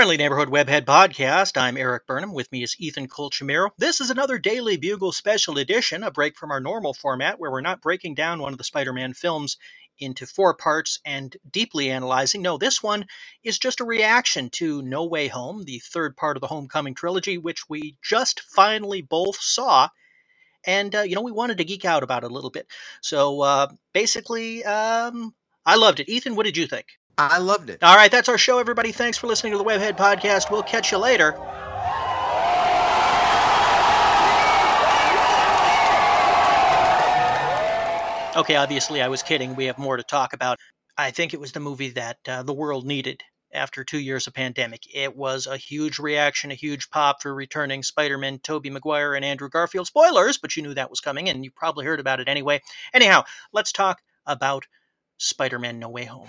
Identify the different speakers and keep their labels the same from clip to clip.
Speaker 1: Friendly Neighborhood Webhead Podcast. I'm Erik Burnham. With me is Ethan Colchimero. This is another Daily Bugle special edition, a break from our normal format where we're not breaking down one of the Spider Man films into four parts and deeply analyzing. No, this one is just a reaction to No Way Home, the third part of the Homecoming trilogy, which we just finally both saw. And, uh, you know, we wanted to geek out about it a little bit. So uh, basically, um, I loved it. Ethan, what did you think?
Speaker 2: I loved it.
Speaker 1: All right, that's our show, everybody. Thanks for listening to the Webhead Podcast. We'll catch you later. Okay, obviously, I was kidding. We have more to talk about. I think it was the movie that uh, the world needed after two years of pandemic. It was a huge reaction, a huge pop for returning Spider-Man, Tobey Maguire, and Andrew Garfield. Spoilers, but you knew that was coming, and you probably heard about it anyway. Anyhow, let's talk about Spider-Man No Way Home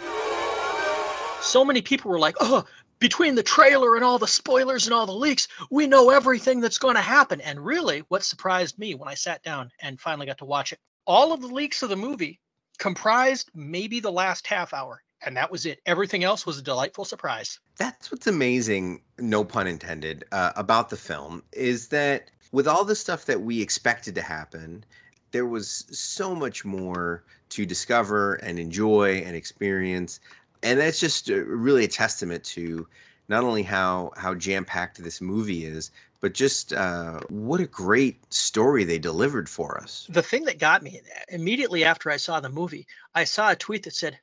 Speaker 1: so many people were like, oh, between the trailer and all the spoilers and all the leaks, we know everything that's going to happen. And really, what surprised me when I sat down and finally got to watch it, all of the leaks of the movie comprised maybe the last half hour. And that was it. Everything else was a delightful surprise.
Speaker 2: That's what's amazing, no pun intended, uh, about the film is that with all the stuff that we expected to happen, there was so much more to discover and enjoy and experience and that's just really a testament to not only how how jam packed this movie is, but just uh, what a great story they delivered for us.
Speaker 1: The thing that got me immediately after I saw the movie, I saw a tweet that said,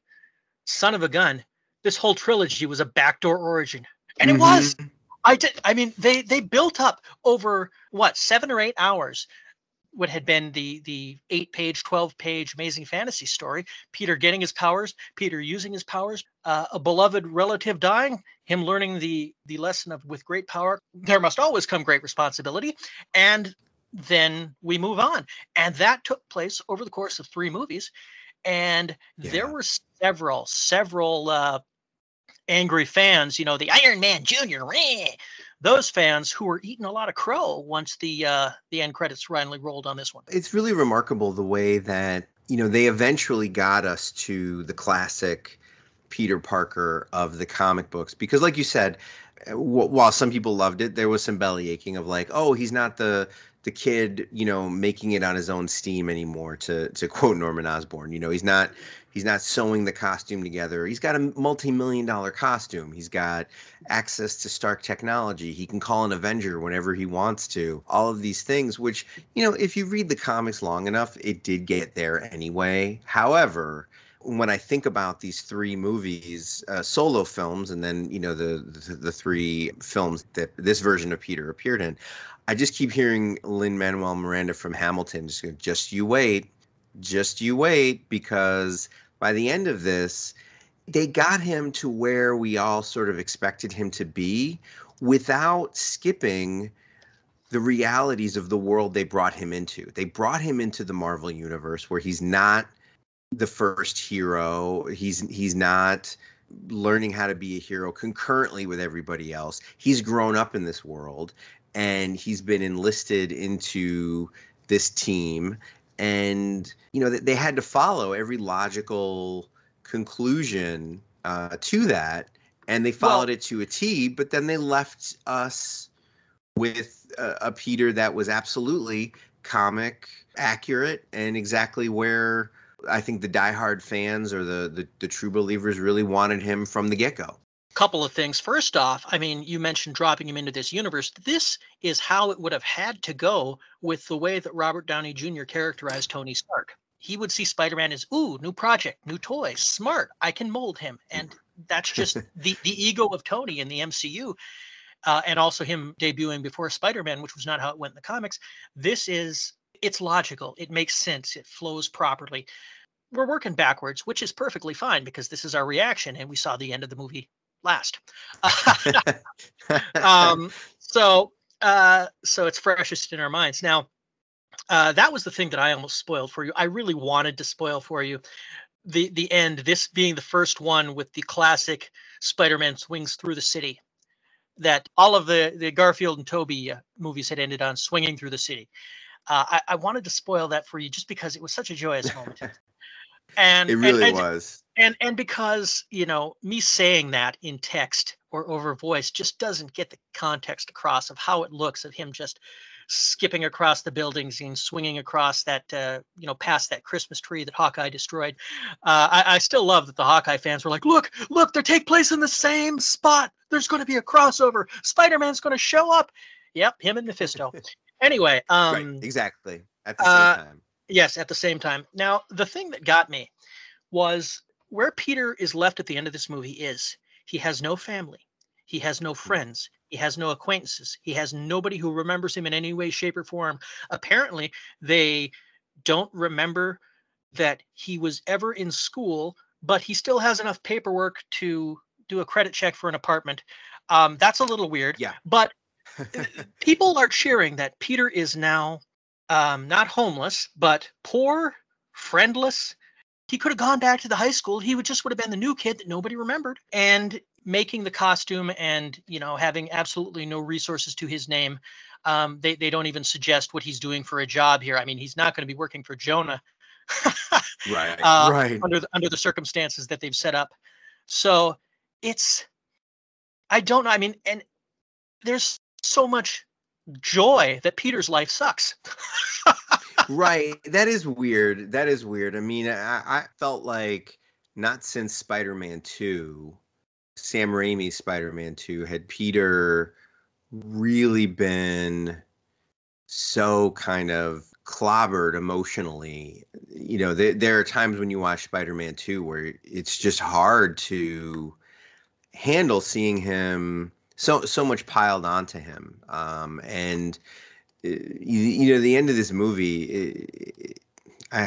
Speaker 1: "Son of a gun, this whole trilogy was a backdoor origin," and it mm-hmm. was. I did. I mean, they they built up over what seven or eight hours what had been the the eight page 12 page amazing fantasy story peter getting his powers peter using his powers uh, a beloved relative dying him learning the the lesson of with great power there must always come great responsibility and then we move on and that took place over the course of three movies and yeah. there were several several uh, angry fans you know the iron man junior meh, those fans who were eating a lot of crow once the uh, the end credits finally rolled on this one.
Speaker 2: It's really remarkable the way that you know they eventually got us to the classic Peter Parker of the comic books because, like you said, while some people loved it, there was some belly aching of like, oh, he's not the the kid, you know, making it on his own steam anymore. To to quote Norman Osborn, you know, he's not he's not sewing the costume together. He's got a multi-million dollar costume. He's got access to Stark technology. He can call an Avenger whenever he wants to. All of these things, which you know, if you read the comics long enough, it did get there anyway. However when I think about these three movies, uh, solo films, and then you know the, the, the three films that this version of Peter appeared in, I just keep hearing Lin Manuel Miranda from Hamilton just "Just you wait, just you wait," because by the end of this, they got him to where we all sort of expected him to be, without skipping the realities of the world they brought him into. They brought him into the Marvel universe where he's not the first hero. He's he's not learning how to be a hero concurrently with everybody else. He's grown up in this world and he's been enlisted into this team and you know they had to follow every logical conclusion uh, to that and they followed well, it to a T but then they left us with a, a Peter that was absolutely comic accurate and exactly where I think the diehard fans or the, the, the true believers really wanted him from the get go.
Speaker 1: Couple of things. First off, I mean, you mentioned dropping him into this universe. This is how it would have had to go with the way that Robert Downey Jr. characterized Tony Stark. He would see Spider Man as, ooh, new project, new toy, smart. I can mold him. And that's just the, the ego of Tony in the MCU. Uh, and also him debuting before Spider Man, which was not how it went in the comics. This is it's logical. It makes sense. It flows properly. We're working backwards, which is perfectly fine because this is our reaction, and we saw the end of the movie last. um, so, uh, so it's freshest in our minds now. Uh, that was the thing that I almost spoiled for you. I really wanted to spoil for you the the end. This being the first one with the classic Spider-Man swings through the city. That all of the the Garfield and Tobey uh, movies had ended on swinging through the city. Uh, I, I, wanted to spoil that for you just because it was such a joyous moment.
Speaker 2: And it really
Speaker 1: and,
Speaker 2: was.
Speaker 1: And and because you know me saying that in text or over voice just doesn't get the context across of how it looks of him just skipping across the buildings and swinging across that uh, you know past that Christmas tree that Hawkeye destroyed. Uh, I, I, still love that the Hawkeye fans were like, "Look, look, they take place in the same spot. There's going to be a crossover. Spider-Man's going to show up." Yep, him and Mephisto. anyway, um,
Speaker 2: right, exactly at the same uh, time.
Speaker 1: Yes, at the same time. Now, the thing that got me was where Peter is left at the end of this movie is he has no family. He has no hmm. friends. He has no acquaintances. He has nobody who remembers him in any way, shape, or form. Apparently, they don't remember that he was ever in school, but he still has enough paperwork to do a credit check for an apartment. Um, that's a little weird.
Speaker 2: Yeah.
Speaker 1: But people are cheering that Peter is now um, not homeless, but poor, friendless. He could have gone back to the high school. He would just would have been the new kid that nobody remembered. And making the costume and you know having absolutely no resources to his name um, they, they don't even suggest what he's doing for a job here i mean he's not going to be working for jonah
Speaker 2: right uh, right
Speaker 1: under the, under the circumstances that they've set up so it's i don't know i mean and there's so much joy that peter's life sucks.
Speaker 2: Right. That is weird. That is weird. I mean I, I felt like not since spider-man 2 Sam Raimi's Spider-Man 2 had Peter really been so kind of clobbered emotionally. You know, there, there are times when you watch Spider-Man 2 where it's just hard to handle seeing him so so much piled onto him. Um, and uh, you, you, know, the end of this movie, it, I,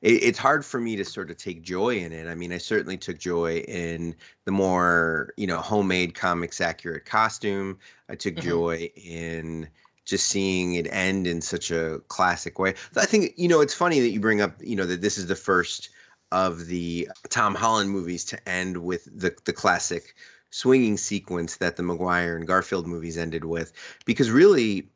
Speaker 2: it, it's hard for me to sort of take joy in it. I mean, I certainly took joy in the more you know homemade comics accurate costume. I took mm-hmm. joy in just seeing it end in such a classic way. I think you know it's funny that you bring up you know that this is the first of the Tom Holland movies to end with the the classic swinging sequence that the Maguire and Garfield movies ended with because really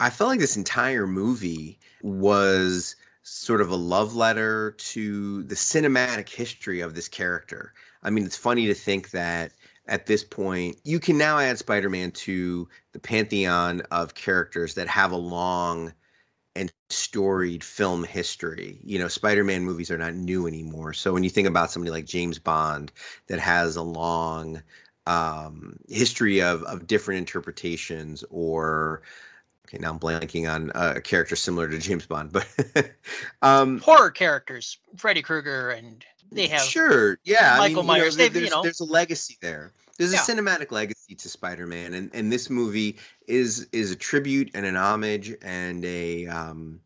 Speaker 2: I felt like this entire movie was sort of a love letter to the cinematic history of this character. I mean, it's funny to think that at this point, you can now add Spider Man to the pantheon of characters that have a long and storied film history. You know, Spider Man movies are not new anymore. So when you think about somebody like James Bond that has a long um, history of, of different interpretations or okay, now I'm blanking on a character similar to James Bond, but
Speaker 1: um, horror characters, Freddy Krueger, and they have
Speaker 2: sure, yeah,
Speaker 1: Michael
Speaker 2: I mean,
Speaker 1: Myers.
Speaker 2: You know,
Speaker 1: there's,
Speaker 2: you know, there's a legacy there. There's yeah. a cinematic legacy to Spider-Man, and and this movie is is a tribute and an homage and a um,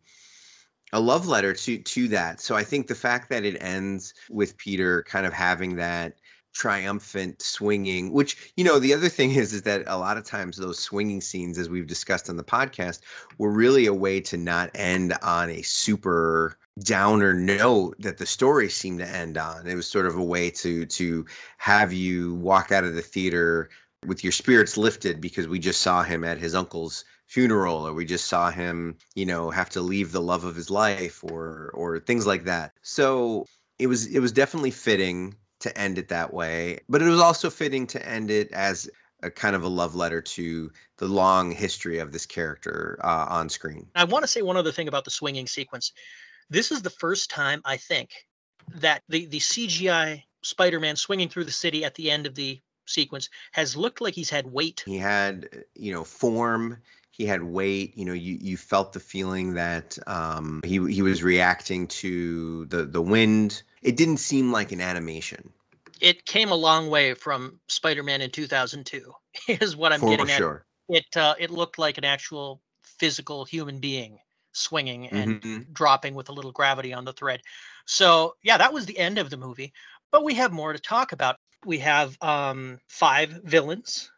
Speaker 2: a love letter to to that. So I think the fact that it ends with Peter kind of having that triumphant swinging which you know the other thing is is that a lot of times those swinging scenes as we've discussed on the podcast were really a way to not end on a super downer note that the story seemed to end on it was sort of a way to to have you walk out of the theater with your spirits lifted because we just saw him at his uncle's funeral or we just saw him you know have to leave the love of his life or or things like that so it was it was definitely fitting to end it that way. But it was also fitting to end it as a kind of a love letter to the long history of this character uh, on screen.
Speaker 1: I want to say one other thing about the swinging sequence. This is the first time I think that the the CGI Spider-Man swinging through the city at the end of the sequence has looked like he's had weight.
Speaker 2: He had, you know, form. He had weight. You know, you you felt the feeling that um, he he was reacting to the the wind it didn't seem like an animation.
Speaker 1: It came a long way from Spider-Man in 2002. Is what I'm
Speaker 2: For
Speaker 1: getting
Speaker 2: sure.
Speaker 1: at. It uh, it looked like an actual physical human being swinging and mm-hmm. dropping with a little gravity on the thread. So yeah, that was the end of the movie. But we have more to talk about. We have um, five villains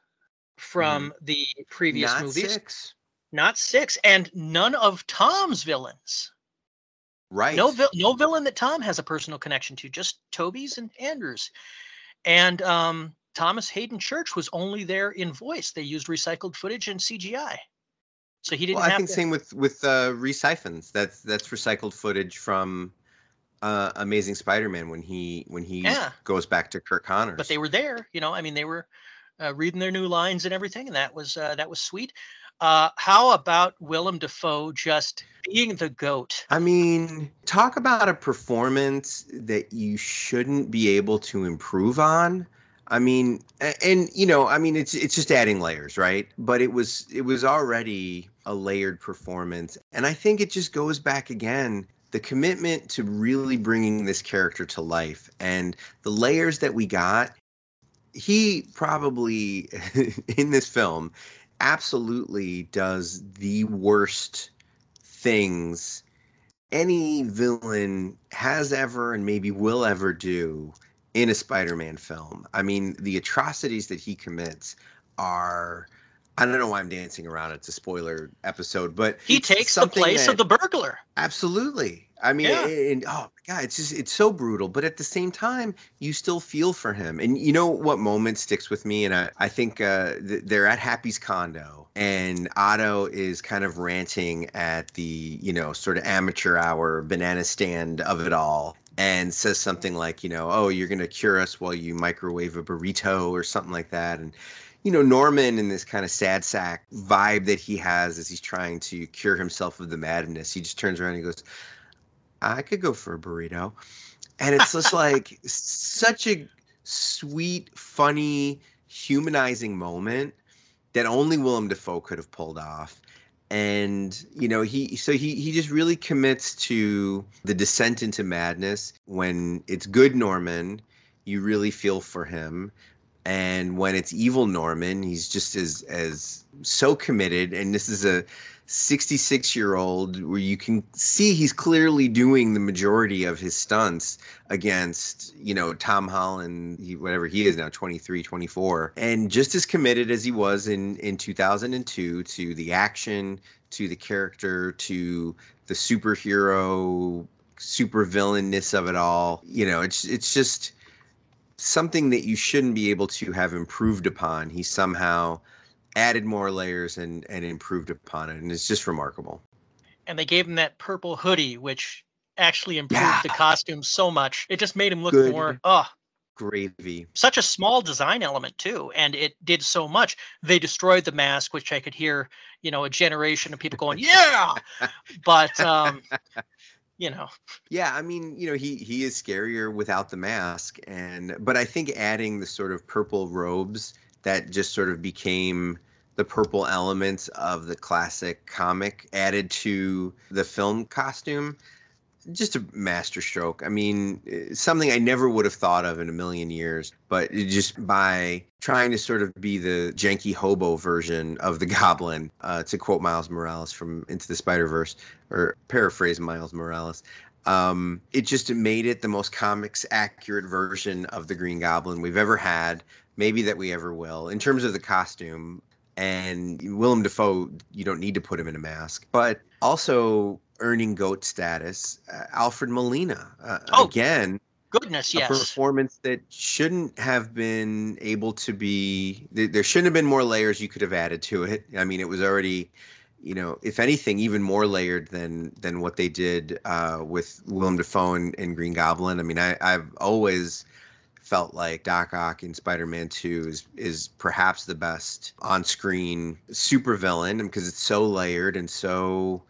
Speaker 1: from mm-hmm. the previous
Speaker 2: Not
Speaker 1: movies.
Speaker 2: Six.
Speaker 1: Not six, and none of Tom's villains.
Speaker 2: Right.
Speaker 1: No, vil- no villain that Tom has a personal connection to, just Tobey's and Andrews. And um, Thomas Haden Church was only there in voice. They used recycled footage and CGI. So he didn't.
Speaker 2: Well,
Speaker 1: I
Speaker 2: think
Speaker 1: to...
Speaker 2: same with with uh, Rhys Ifans. That's that's recycled footage from uh, Amazing Spider-Man when he when he
Speaker 1: yeah.
Speaker 2: goes back to Curt Connors.
Speaker 1: But they were there, you know. I mean, they were uh, reading their new lines and everything, and that was uh, that was sweet. Uh, how about Willem Dafoe just being the goat?
Speaker 2: I mean, talk about a performance that you shouldn't be able to improve on. I mean, and you know, I mean, it's it's just adding layers, right? But it was it was already a layered performance, and I think it just goes back again the commitment to really bringing this character to life and the layers that we got. He probably in this film absolutely does the worst things any villain has ever and maybe will ever do in a Spider-Man film. I mean, the atrocities that he commits are I don't know why I'm dancing around. It's a spoiler episode, but
Speaker 1: he takes the place that, of the burglar.
Speaker 2: Absolutely. I mean, yeah. and, oh my god, it's just it's so brutal. But at the same time, you still feel for him. And you know what moment sticks with me? And I, I think uh, th- they're at Happy's condo, and Otto is kind of ranting at the you know sort of amateur hour banana stand of it all, and says something like, you know, oh, you're gonna cure us while you microwave a burrito or something like that, and you know, Norman and this kind of sad sack vibe that he has as he's trying to cure himself of the madness, he just turns around and he goes, I could go for a burrito. And it's just like such a sweet, funny, humanizing moment that only Willem Dafoe could have pulled off. And you know he so he he just really commits to the descent into madness when it's good Norman you really feel for him and when it's evil Norman, he's just as as so committed. And this is a 66 year old where you can see he's clearly doing the majority of his stunts against you know tom holland whatever he is now 23 24 and just as committed as he was in in 2002 to the action to the character to the superhero super villainness of it all you know it's it's just something that you shouldn't be able to have improved upon. He somehow added more layers and and improved upon it, and it's just remarkable.
Speaker 1: And they gave him that purple hoodie, which actually improved yeah. the costume so much. It just made him look Good. more oh
Speaker 2: gravy.
Speaker 1: Such a small design element too, and it did so much. They destroyed the mask, which I could hear, you know, a generation of people going, "Yeah," but um, you know.
Speaker 2: Yeah, I mean, you know, he he is scarier without the mask, and but I think adding the sort of purple robes that just sort of became the purple elements of the classic comic added to the film costume just a masterstroke. I mean, eh, something I never would have thought of in a million years, but just by trying to sort of be the janky hobo version of the Goblin, uh, to quote Miles Morales from Into the Spider Verse, or paraphrase Miles Morales. Um, it just made it the most comics accurate version of the Green Goblin we've ever had, maybe that we ever will, in terms of the costume. And Willem Dafoe, you don't need to put him in a mask, but also earning goat status, uh, Alfred Molina. Uh, oh, again,
Speaker 1: goodness, yes.
Speaker 2: A performance that shouldn't have been able to be. There shouldn't have been more layers you could have added to it. I mean, it was already, you know, if anything, even more layered than than what they did uh, with Willem Dafoe and, and Green Goblin. I mean, I, I've always felt like Doc Ock in Spider-Man 2 is is perhaps the best on-screen supervillain because it's so layered and so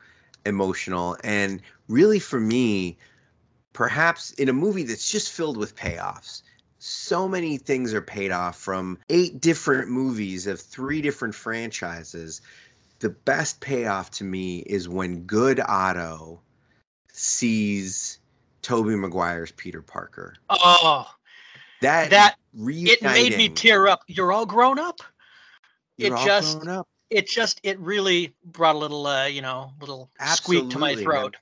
Speaker 2: emotional. And really for me perhaps in a movie that's just filled with payoffs so many things are paid off from eight different movies of three different franchises. The best payoff to me is when good otto sees tobey maguire's peter parker.
Speaker 1: Oh that that it made me tear up. You're all grown up.
Speaker 2: You're it just grown up
Speaker 1: it just it really brought a little uh you know little Absolutely, squeak to my throat man.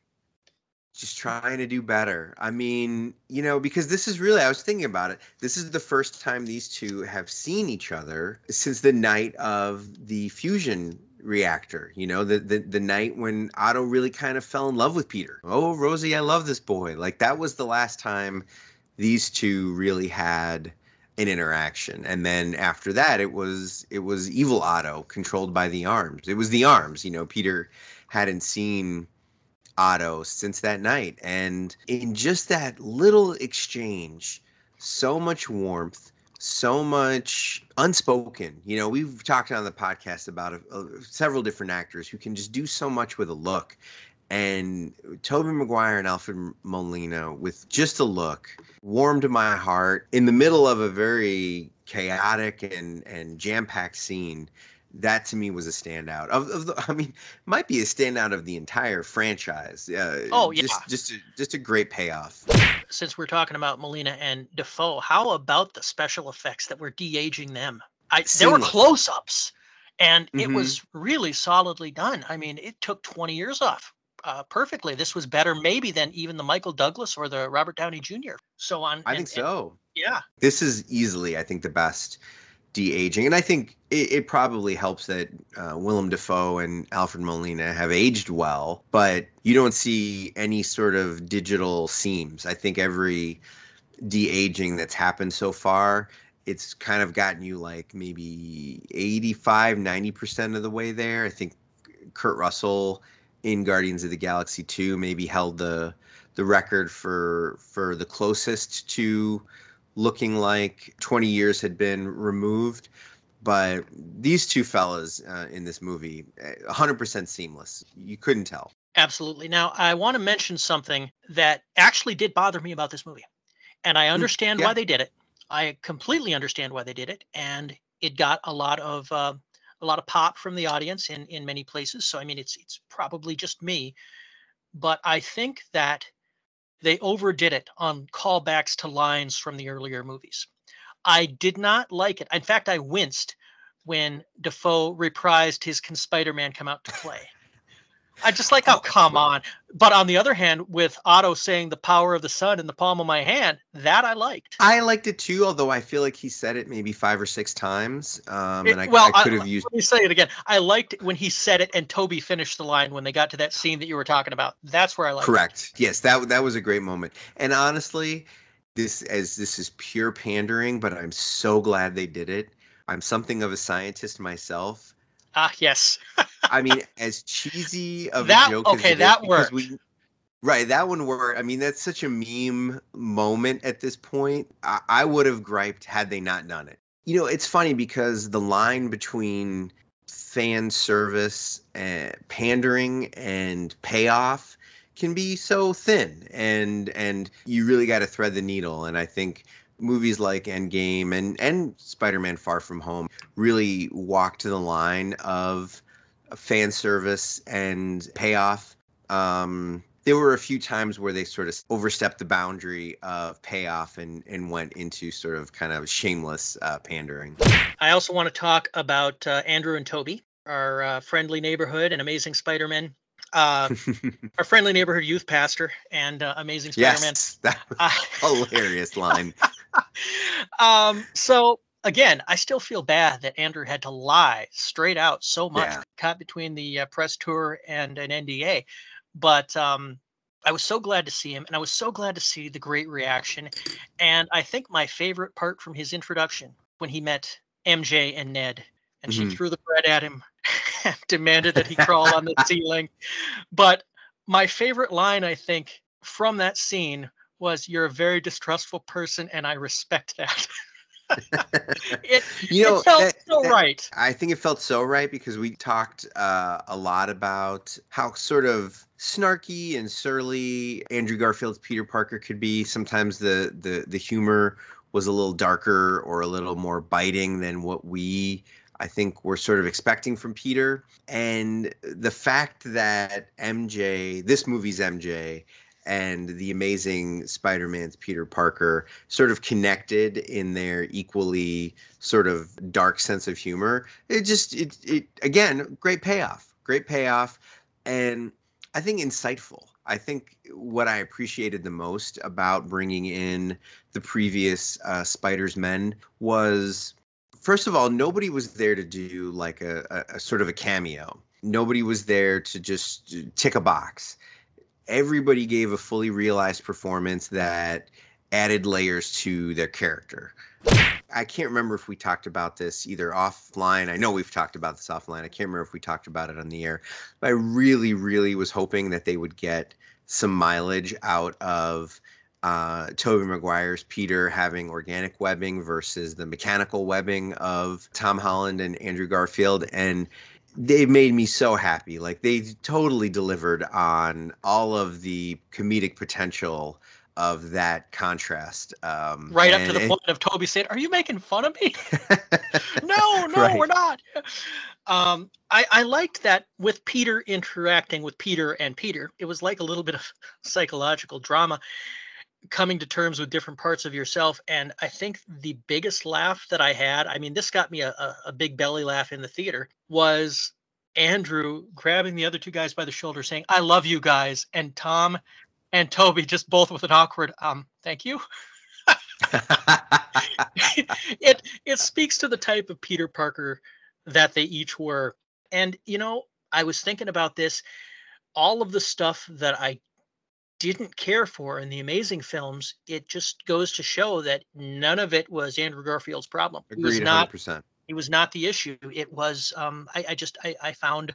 Speaker 2: just trying to do better. I mean you know because this is really i was thinking about it. This is the first time these two have seen each other since the night of the fusion reactor you know the, the the night when otto really kind of fell in love with peter. Oh rosie i love this boy. Like that was the last time these two really had an interaction and then after that it was it was evil otto controlled by the arms it was the arms you know peter hadn't seen otto since that night and in just that little exchange so much warmth so much unspoken. You know, we've talked on the podcast about uh, several different actors who can just do so much with a look. And Tobey Maguire and Alfred Molina, with just a look, warmed my heart in the middle of a very chaotic and, and jam packed scene that to me was a standout of, of the, I mean, might be a standout of the entire franchise. Uh,
Speaker 1: oh yeah,
Speaker 2: just just a, just a great payoff.
Speaker 1: Since we're talking about Molina and Dafoe how about the special effects that were de aging them? I there were close ups, and mm-hmm. it was really solidly done. I mean, it took twenty years off. Uh, perfectly. This was better, maybe, than even the Michael Douglas or the Robert Downey Jr. So on.
Speaker 2: I and, think so.
Speaker 1: And, yeah.
Speaker 2: This is easily, I think, the best de aging, and I think it, it probably helps that uh, Willem Dafoe and Alfred Molina have aged well, but you don't see any sort of digital seams. I think every de aging that's happened so far, it's kind of gotten you like maybe 85, 90% of the way there. I think Kurt Russell in Guardians of the Galaxy 2 maybe held the the record for for the closest to looking like 20 years had been removed. But these two fellas uh, in this movie, 100% eh, seamless. You couldn't tell.
Speaker 1: Absolutely. Now, I want to mention something that actually did bother me about this movie. And I mm, understand yeah. why they did it. I completely understand why they did it. And it got a lot of uh, a lot of pop from the audience in in many places. So I mean, it's it's probably just me, but I think that they overdid it on callbacks to lines from the earlier movies. I did not like it. In fact, I winced when Dafoe reprised his "Can Spider-Man come out to play?" I just like, oh, come on. But on the other hand, with Otto saying the power of the sun in the palm of my hand, that I liked.
Speaker 2: I liked it too, although I feel like he said it maybe five or six times. Um, it, and I, well, I could have used.
Speaker 1: Let me say it again. I liked when he said it and Tobey finished the line when they got to that scene that you were talking about. That's where I liked
Speaker 2: Correct.
Speaker 1: It.
Speaker 2: Yes, that that was a great moment. And honestly, this as this is pure pandering, but I'm so glad they did it. I'm something of a scientist myself
Speaker 1: Ah, yes.
Speaker 2: I mean, as cheesy of
Speaker 1: that,
Speaker 2: a joke
Speaker 1: okay,
Speaker 2: as
Speaker 1: that worked. We,
Speaker 2: right, that one worked. I mean, that's such a meme moment at this point. I, I would have griped had they not done it. You know, it's funny because the line between fan service and pandering and payoff can be so thin and and you really got to thread the needle and i think movies like Endgame and and Spider-Man: Far From Home really walk to the line of fan service and payoff. Um, there were a few times where they sort of overstepped the boundary of payoff and and went into sort of kind of shameless uh, pandering.
Speaker 1: I also want to talk about uh, Andrew and Tobey, our uh, friendly neighborhood and amazing Spider-Man uh, our friendly neighborhood youth pastor and uh, amazing Spider-Man.
Speaker 2: Yes, that uh, hilarious line.
Speaker 1: um, so again, I still feel bad that Andrew had to lie straight out so much, yeah. caught between the uh, press tour and an NDA. But um, I was so glad to see him, and I was so glad to see the great reaction. And I think my favorite part from his introduction when he met MJ and Ned, and mm-hmm. she threw the bread at him demanded that he crawl on the ceiling. But my favorite line, I think, from that scene was, "You're a very distrustful person, and I respect that." it, you know, it felt that, so that, right.
Speaker 2: I think it felt so right because we talked uh, a lot about how sort of snarky and surly Andrew Garfield's Peter Parker could be. Sometimes the the the humor was a little darker or a little more biting than what we I think we're sort of expecting from Peter. And the fact that MJ, this movie's MJ, and the amazing Spider-Man's Peter Parker sort of connected in their equally sort of dark sense of humor. It just it it again, great payoff. Great payoff and I think insightful. I think what I appreciated the most about bringing in the previous uh, Spider's Men was first of all, nobody was there to do like a, a, a sort of a cameo. Nobody was there to just tick a box. Everybody gave a fully realized performance that added layers to their character. I can't remember if we talked about this either offline. I know we've talked about this offline. I can't remember if we talked about it on the air. But I really, really was hoping that they would get some mileage out of uh, Tobey Maguire's Peter having organic webbing versus the mechanical webbing of Tom Holland and Andrew Garfield. And they made me so happy. Like they totally delivered on all of the comedic potential of that contrast. Um,
Speaker 1: right up to the point of Tobey saying, "Are you making fun of me?" no, no, right. we're not. Um, I, I liked that with Peter interacting with Peter and Peter. It was like a little bit of psychological drama coming to terms with different parts of yourself. And I think the biggest laugh that I had, I mean, this got me a, a, big belly laugh in the theater, was Andrew grabbing the other two guys by the shoulder saying, I love you guys. And Tom and Tobey just both with an awkward, um, thank you. it it speaks to the type of Peter Parker that they each were. And you know, I was thinking about this. All of the stuff that I didn't care for in the amazing films, it just goes to show that none of it was Andrew Garfield's problem.
Speaker 2: Agreed, it was
Speaker 1: not
Speaker 2: 100%.
Speaker 1: it was not the issue. It was um, I, I, just I, I found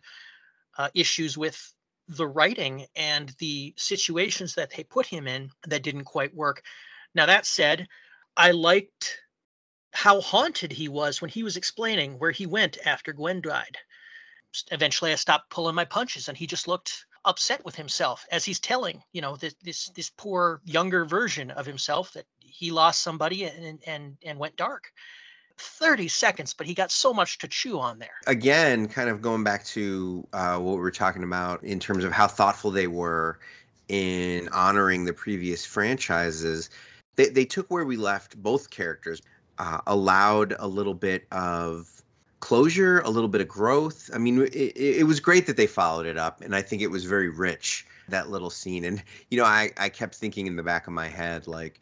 Speaker 1: uh, issues with the writing and the situations that they put him in that didn't quite work. Now that said, I liked how haunted he was when he was explaining where he went after Gwen died. Eventually, I stopped pulling my punches, and he just looked upset with himself as he's telling, you know, this this this poor younger version of himself that he lost somebody and and and went dark. 30 seconds, but he got so much to chew on there.
Speaker 2: Again, kind of going back to uh, what we were talking about in terms of how thoughtful they were in honoring the previous franchises. They, they took where we left both characters, uh, allowed a little bit of closure, a little bit of growth. I mean, it, it was great that they followed it up, and I think it was very rich that little scene. And you know, I I kept thinking in the back of my head, like,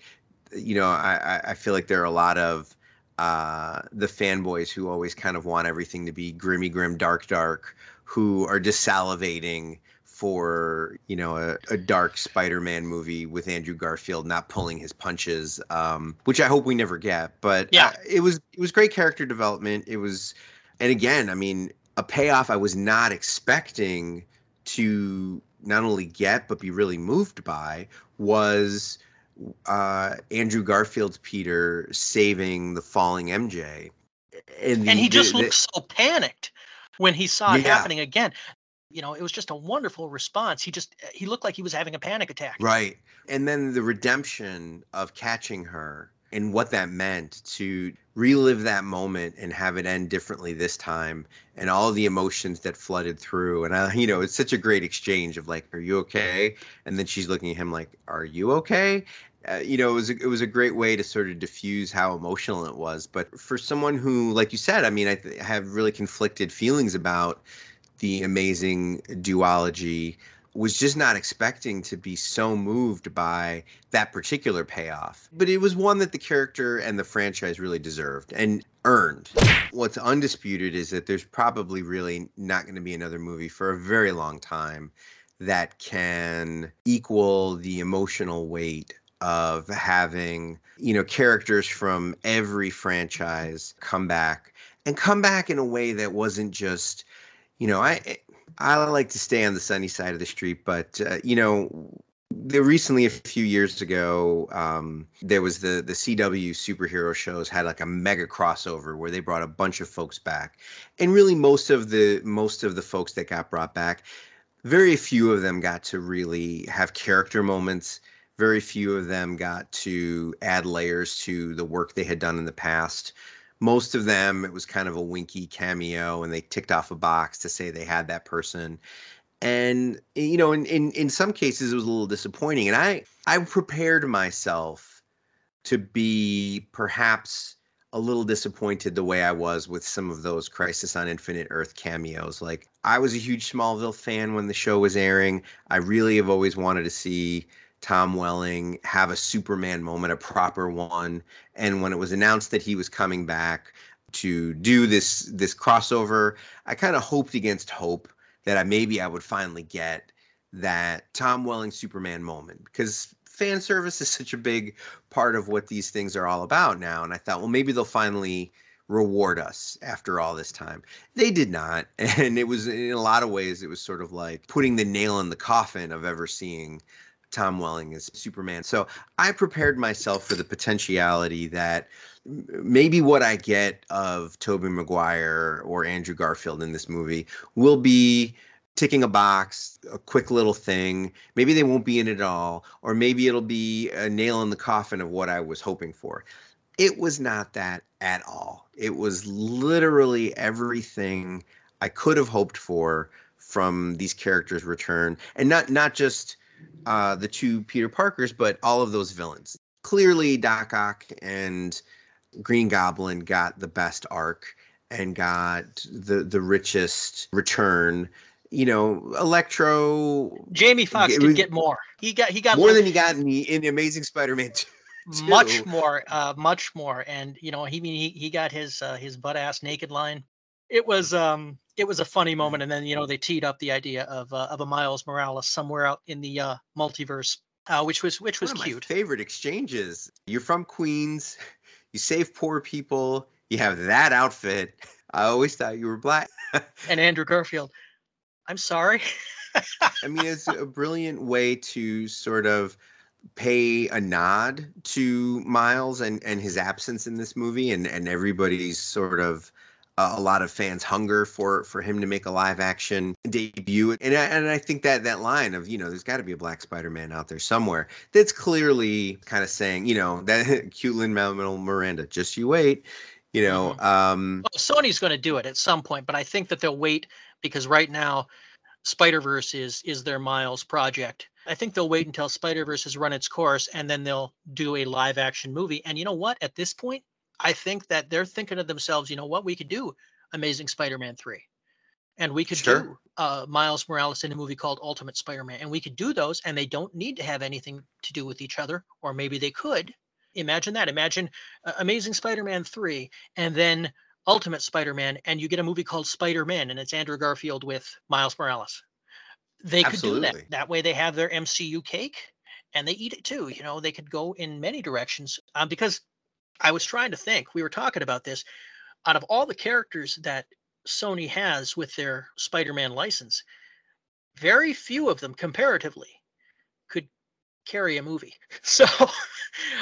Speaker 2: you know, I I feel like there are a lot of uh, the fanboys who always kind of want everything to be grimmy, grim, dark, dark, who are just salivating for you know a, a dark Spider-Man movie with Andrew Garfield not pulling his punches, um, which I hope we never get. But
Speaker 1: yeah,
Speaker 2: uh, it was it was great character development. It was, and again, I mean, a payoff I was not expecting to not only get but be really moved by was uh, Andrew Garfield's Peter saving the falling MJ.
Speaker 1: And, the, and he just the, looked the, so panicked when he saw it yeah. happening again you know, it was just a wonderful response. He just uh, he looked like he was having a panic attack.
Speaker 2: Right. And then the redemption of catching her and what that meant to relive that moment and have it end differently this time and all the emotions that flooded through and I you know it's such a great exchange of like are you okay and then she's looking at him like are you okay uh, you know, it was a, it was a great way to sort of diffuse how emotional it was. But for someone who, like you said, I mean, I th- have really conflicted feelings about the amazing duology was just not expecting to be so moved by that particular payoff. But it was one that the character and the franchise really deserved and earned. What's undisputed is that there's probably really not going to be another movie for a very long time that can equal the emotional weight of having, you know, characters from every franchise come back and come back in a way that wasn't just you know, I I like to stay on the sunny side of the street, but uh, you know, there recently a few years ago, um, there was the the CW superhero shows had like a mega crossover where they brought a bunch of folks back, and really most of the most of the folks that got brought back, very few of them got to really have character moments. Very few of them got to add layers to the work they had done in the past most of them it was kind of a winky cameo and they ticked off a box to say they had that person. And eh, you know in, in in some cases it was a little disappointing and i i prepared myself to be perhaps a little disappointed the way i was with some of those crisis on infinite earth cameos. Like i was a huge smallville fan when the show was airing. I really have always wanted to see Tom Welling have a Superman moment, a proper one. And when it was announced that he was coming back to do this this crossover, I kind of hoped against hope that I maybe I would finally get that Tom Welling Superman moment because fan service is such a big part of what these things are all about now. And I thought, well, maybe they'll finally reward us after all this time. They did not. And it was in a lot of ways, it was sort of like putting the nail in the coffin of ever seeing Tom Welling as Superman. So I prepared myself for the potentiality that maybe what I get of Tobey Maguire or Andrew Garfield in this movie will be ticking a box, a quick little thing. Maybe they won't be in it at all, or maybe it'll be a nail in the coffin of what I was hoping for. It was not that at all. It was literally everything I could have hoped for from these characters' return, and not not just uh, the two Peter Parkers, but all of those villains. Clearly, Doc Ock and Green Goblin got the best arc and got the the richest return. You know, Electro.
Speaker 1: Jamie Foxx did get more. He got he got
Speaker 2: more like, than he got in the in Amazing Spider-Man 2.
Speaker 1: Much more, uh, much more, and you know he he he got his uh, his butt ass naked line. It was um it was a funny moment, and then you know they teed up the idea of uh, of a Miles Morales somewhere out in the uh, multiverse, uh, which was which was cute.
Speaker 2: favorite exchanges. You're from Queens. You save poor people. You have that outfit. I always thought you were black.
Speaker 1: and Andrew Garfield. I'm sorry.
Speaker 2: I mean, it's a brilliant way to sort of pay a nod to Miles and, and his absence in this movie and, and everybody's sort of a lot of fans hunger for for him to make a live action debut and I, and I think that that line of you know there's got to be a black Spider-Man out there somewhere that's clearly kind of saying you know that cute Lin Manuel Miranda just you wait you know mm-hmm. um
Speaker 1: well, Sony's going to do it at some point but I think that they'll wait because right now Spider Verse is is their Miles project. I think they'll wait until Spider Verse has run its course and then they'll do a live action movie. And you know what? At this point, I think that they're thinking to themselves, you know what? We could do Amazing Spider Man three, and we could sure. do uh, Miles Morales in a movie called Ultimate Spider Man, and we could do those, and they don't need to have anything to do with each other, or maybe they could. Imagine that. Imagine uh, Amazing Spider Man three, and then Ultimate Spider-Man, and you get a movie called Spider-Man, and it's Andrew Garfield with Miles Morales. They could Absolutely. do that. That way, they have their MCU cake, and they eat it too. You know, they could go in many directions. Um, because I was trying to think, we were talking about this. Out of all the characters that Sony has with their Spider-Man license, very few of them, comparatively, could carry a movie. So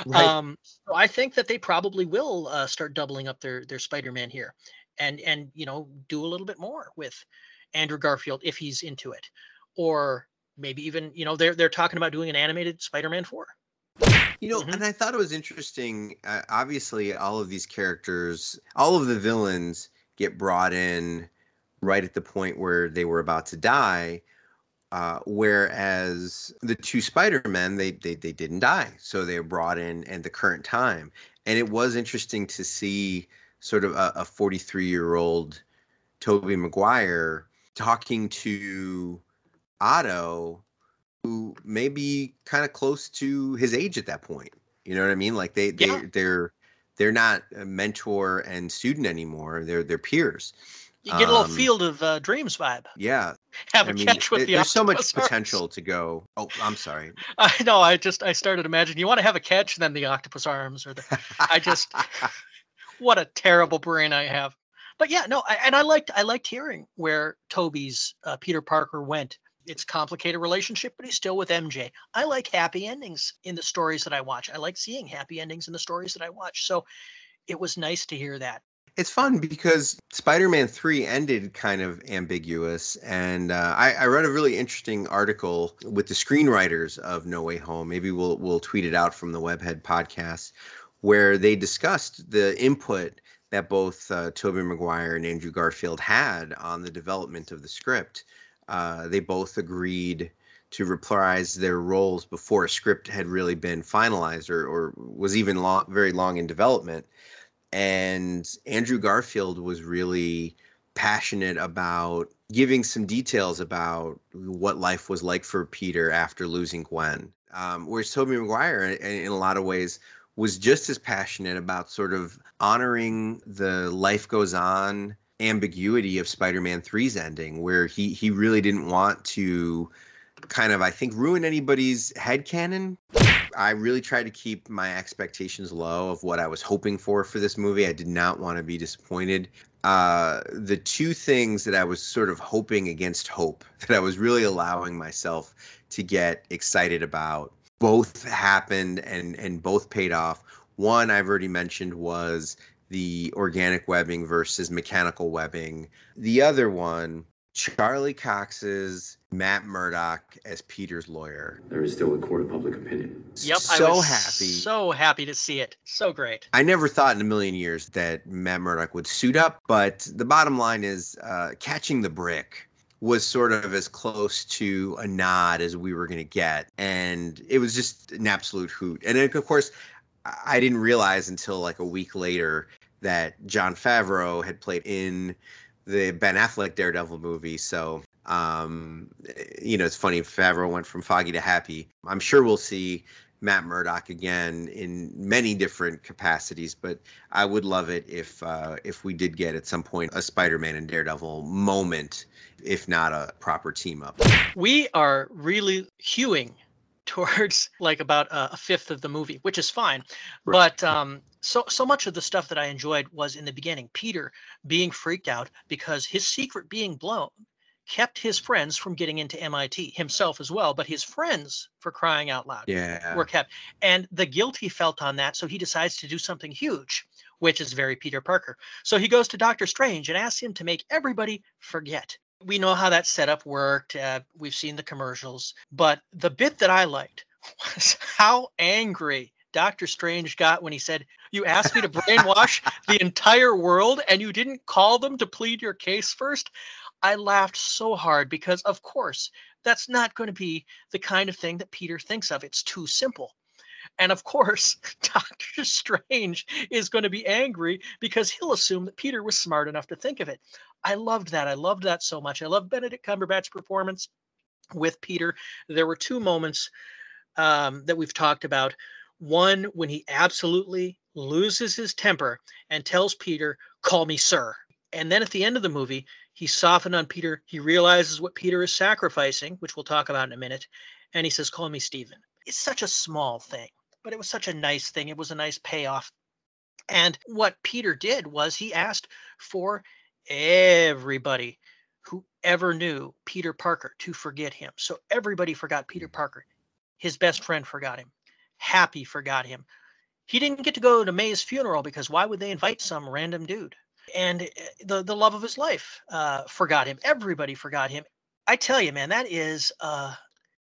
Speaker 1: Right. Um, so I think that they probably will uh, start doubling up their their Spider-Man here, and and you know do a little bit more with Andrew Garfield if he's into it, or maybe even you know they're they're talking about doing an animated Spider-Man four.
Speaker 2: You know, mm-hmm. and I thought it was interesting. Uh, obviously, all of these characters, all of the villains, get brought in right at the point where they were about to die. Uh, whereas the two Spider-Men, they, they they didn't die, so they were brought in at the current time, and it was interesting to see sort of a 43 year old Tobey Maguire talking to Otto, who may be kind of close to his age at that point. You know what I mean? Like they they yeah. they're they're not a mentor and student anymore. They're they're peers.
Speaker 1: You get a little um, Field of uh, Dreams vibe.
Speaker 2: Yeah.
Speaker 1: Have I a mean, catch with it, the
Speaker 2: There's so much potential to go. Oh, I'm sorry.
Speaker 1: I know. I just I started imagining you want to have a catch, and then the octopus arms, or the. I just. what a terrible brain I have. But yeah, no, I, and I liked I liked hearing where Tobey's uh, Peter Parker went. It's complicated relationship, but he's still with MJ. I like happy endings in the stories that I watch. I like seeing happy endings in the stories that I watch. So it was nice to hear that.
Speaker 2: It's fun because Spider-Man Three ended kind of ambiguous, and uh, I, I, read a really interesting article with the screenwriters of No Way Home. Maybe we'll we'll tweet it out from the Webhead podcast, where they discussed the input that both uh, Tobey Maguire and Andrew Garfield had on the development of the script. Uh, they both agreed to reprise their roles before a script had really been finalized or, or was even long, very long in development and Andrew Garfield was really passionate about giving some details about what life was like for Peter after losing Gwen. Um, whereas Tobey Maguire, in, in a lot of ways, was just as passionate about sort of honoring the life goes on ambiguity of Spider-Man 3's ending, where he he really didn't want to kind of I think ruin anybody's head canon. I really tried to keep my expectations low of what I was hoping for for this movie. I did not want to be disappointed. uh, the two things that I was sort of hoping against hope that I was really allowing myself to get excited about both happened and and both paid off. One I've already mentioned was the organic webbing versus mechanical webbing. The other one, Charlie Cox's Matt Murdock as Peter's lawyer.
Speaker 3: There is still a court of public opinion.
Speaker 1: Yep,
Speaker 2: so
Speaker 1: I was
Speaker 2: happy.
Speaker 1: so happy to see it. So great.
Speaker 2: I never thought in a million years that Matt Murdock would suit up, but the bottom line is uh, catching the brick was sort of as close to a nod as we were going to get. And it was just an absolute hoot. And then, of course, I didn't realize until like a week later that Jon Favreau had played in the Ben Affleck Daredevil movie. So, um, you know, it's funny. Favreau went from foggy to happy. I'm sure we'll see Matt Murdock again in many different capacities, but I would love it if uh, if we did get at some point a Spider-Man and Daredevil moment, if not a proper team up.
Speaker 1: We are really hewing towards like about a, a fifth of the movie, which is fine.
Speaker 2: Right.
Speaker 1: But um, so so much of the stuff that I enjoyed was in the beginning. Peter being freaked out because his secret being blown kept his friends from getting into MIT, himself as well, but his friends, for crying out loud,
Speaker 2: Yeah.
Speaker 1: were kept. And the guilt he felt on that, so he decides to do something huge, which is very Peter Parker. So he goes to Doctor Strange and asks him to make everybody forget. We know how that setup worked. Uh, we've seen the commercials. But the bit that I liked was how angry Doctor Strange got when he said, You asked me to brainwash the entire world and you didn't call them to plead your case first. I laughed so hard because, of course, that's not going to be the kind of thing that Peter thinks of. It's too simple. And of course, Doctor Strange is going to be angry because he'll assume that Peter was smart enough to think of it. I loved that. I loved that so much. I love Benedict Cumberbatch's performance with Peter. There were two moments um, that we've talked about. One, when he absolutely loses his temper and tells Peter, Call me sir. And then at the end of the movie, he softened on Peter. He realizes what Peter is sacrificing, which we'll talk about in a minute. And he says, Call me Stephen. It's such a small thing, but it was such a nice thing. It was a nice payoff. And what Peter did was he asked for everybody who ever knew Peter Parker to forget him. So everybody forgot Peter Parker. His best friend forgot him. Happy forgot him. He didn't get to go to May's funeral because why would they invite some random dude? And uh, the the love of his life uh, forgot him. Everybody forgot him. I tell you, man, that is uh,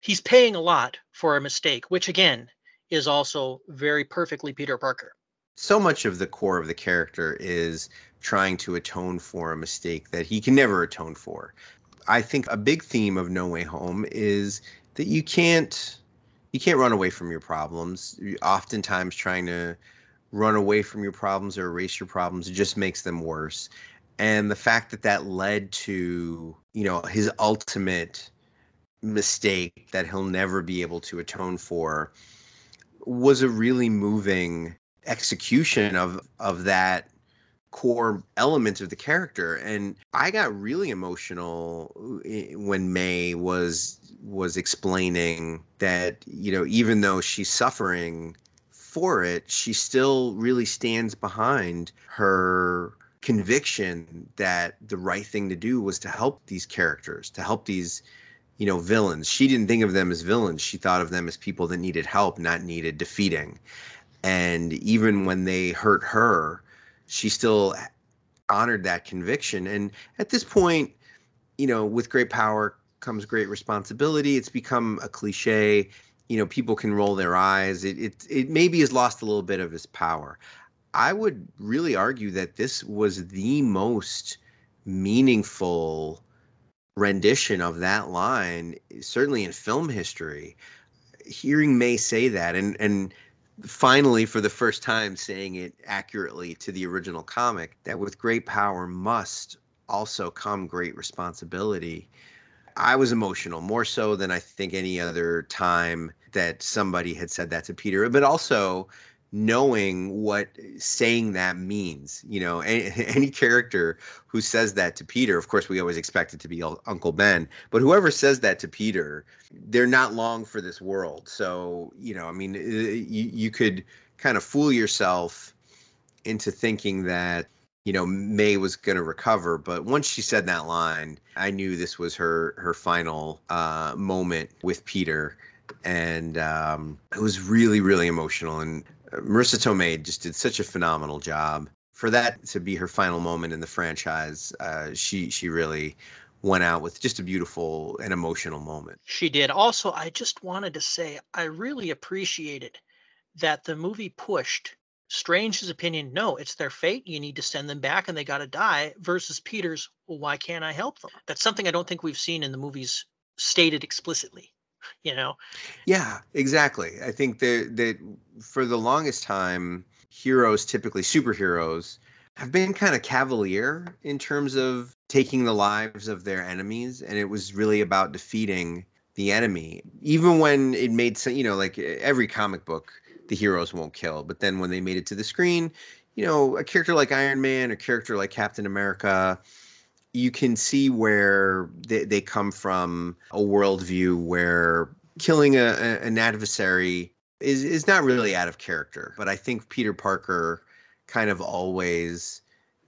Speaker 1: he's paying a lot for a mistake, which again is also very perfectly Peter Parker.
Speaker 2: So much of the core of the character is trying to atone for a mistake that he can never atone for. I think a big theme of No Way Home is that you can't you can't run away from your problems. Oftentimes trying to run away from your problems or erase your problems just makes them worse. And the fact that that led to, you know, his ultimate mistake that he'll never be able to atone for was a really moving execution of of that core element of the character. And i got really emotional uh, when may was was explaining that you know even though she's suffering for it she still really stands behind her conviction that the right thing to do was to help these characters to help these you know villains. She didn't think of them as villains. She thought of them as people that needed help not needed defeating and even when they hurt her she still honored that conviction. And at this point you know with great power comes great responsibility. It's become a cliche. You know people can roll their eyes. It it, it maybe has lost a little bit of its power. I would really argue that this was the most meaningful rendition of that line certainly in film history. Hearing may say that and and finally for the first time saying it accurately to the original comic that with great power must also come great responsibility. I was emotional more so than i think any other time that somebody had said that to peter but also knowing what saying that means you know any, any character who says that to peter of course we always expect it to be uncle ben but whoever says that to peter they're not long for this world so you know i mean uh, you, you could kind of fool yourself into thinking that you know May was going to recover. But once she said that line, I knew this was her her final uh, moment with Peter, and um, it was really really emotional. And Marisa Tomei just did such a phenomenal job. For that to be her final moment in the franchise, uh, she she really went out with just a beautiful and emotional moment.
Speaker 1: She did. Also, I just wanted to say I really appreciated that the movie pushed Strange's opinion, no, it's their fate. You need to send them back and they got to die, versus Peter's, well, why can't I help them? That's something I don't think we've seen in the movies stated explicitly, you know?
Speaker 2: Yeah, exactly. I think that, that for the longest time, heroes, typically superheroes, have been kind of cavalier in terms of taking the lives of their enemies. And it was really about defeating the enemy. Even when it made sense, you know, like every comic book the heroes won't kill. But then when they made it to the screen, you know, a character like Iron Man, a character like Captain America, you can see where they, they come from a worldview where killing a, a, an adversary is is not really out of character. But I think Peter Parker kind of always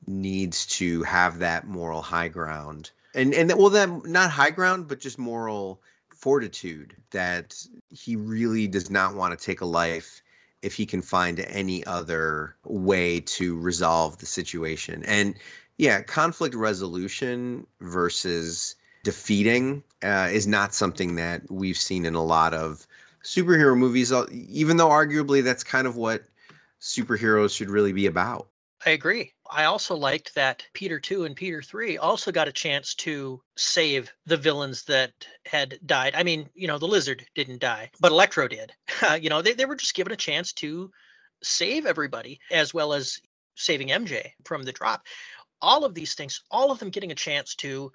Speaker 2: needs to have that moral high ground. And and well then not high ground, but just moral fortitude that he really does not want to take a life if he can find any other way to resolve the situation. And yeah, conflict resolution versus defeating uh, is not something that we've seen in a lot of superhero movies, even though arguably that's kind of what superheroes should really be about.
Speaker 1: I agree. I also liked that Peter 2 and Peter 3 also got a chance to save the villains that had died. I mean, you know, the lizard didn't die, but Electro did. you know, they, they were just given a chance to save everybody as well as saving MJ from the drop. All of these things, all of them getting a chance to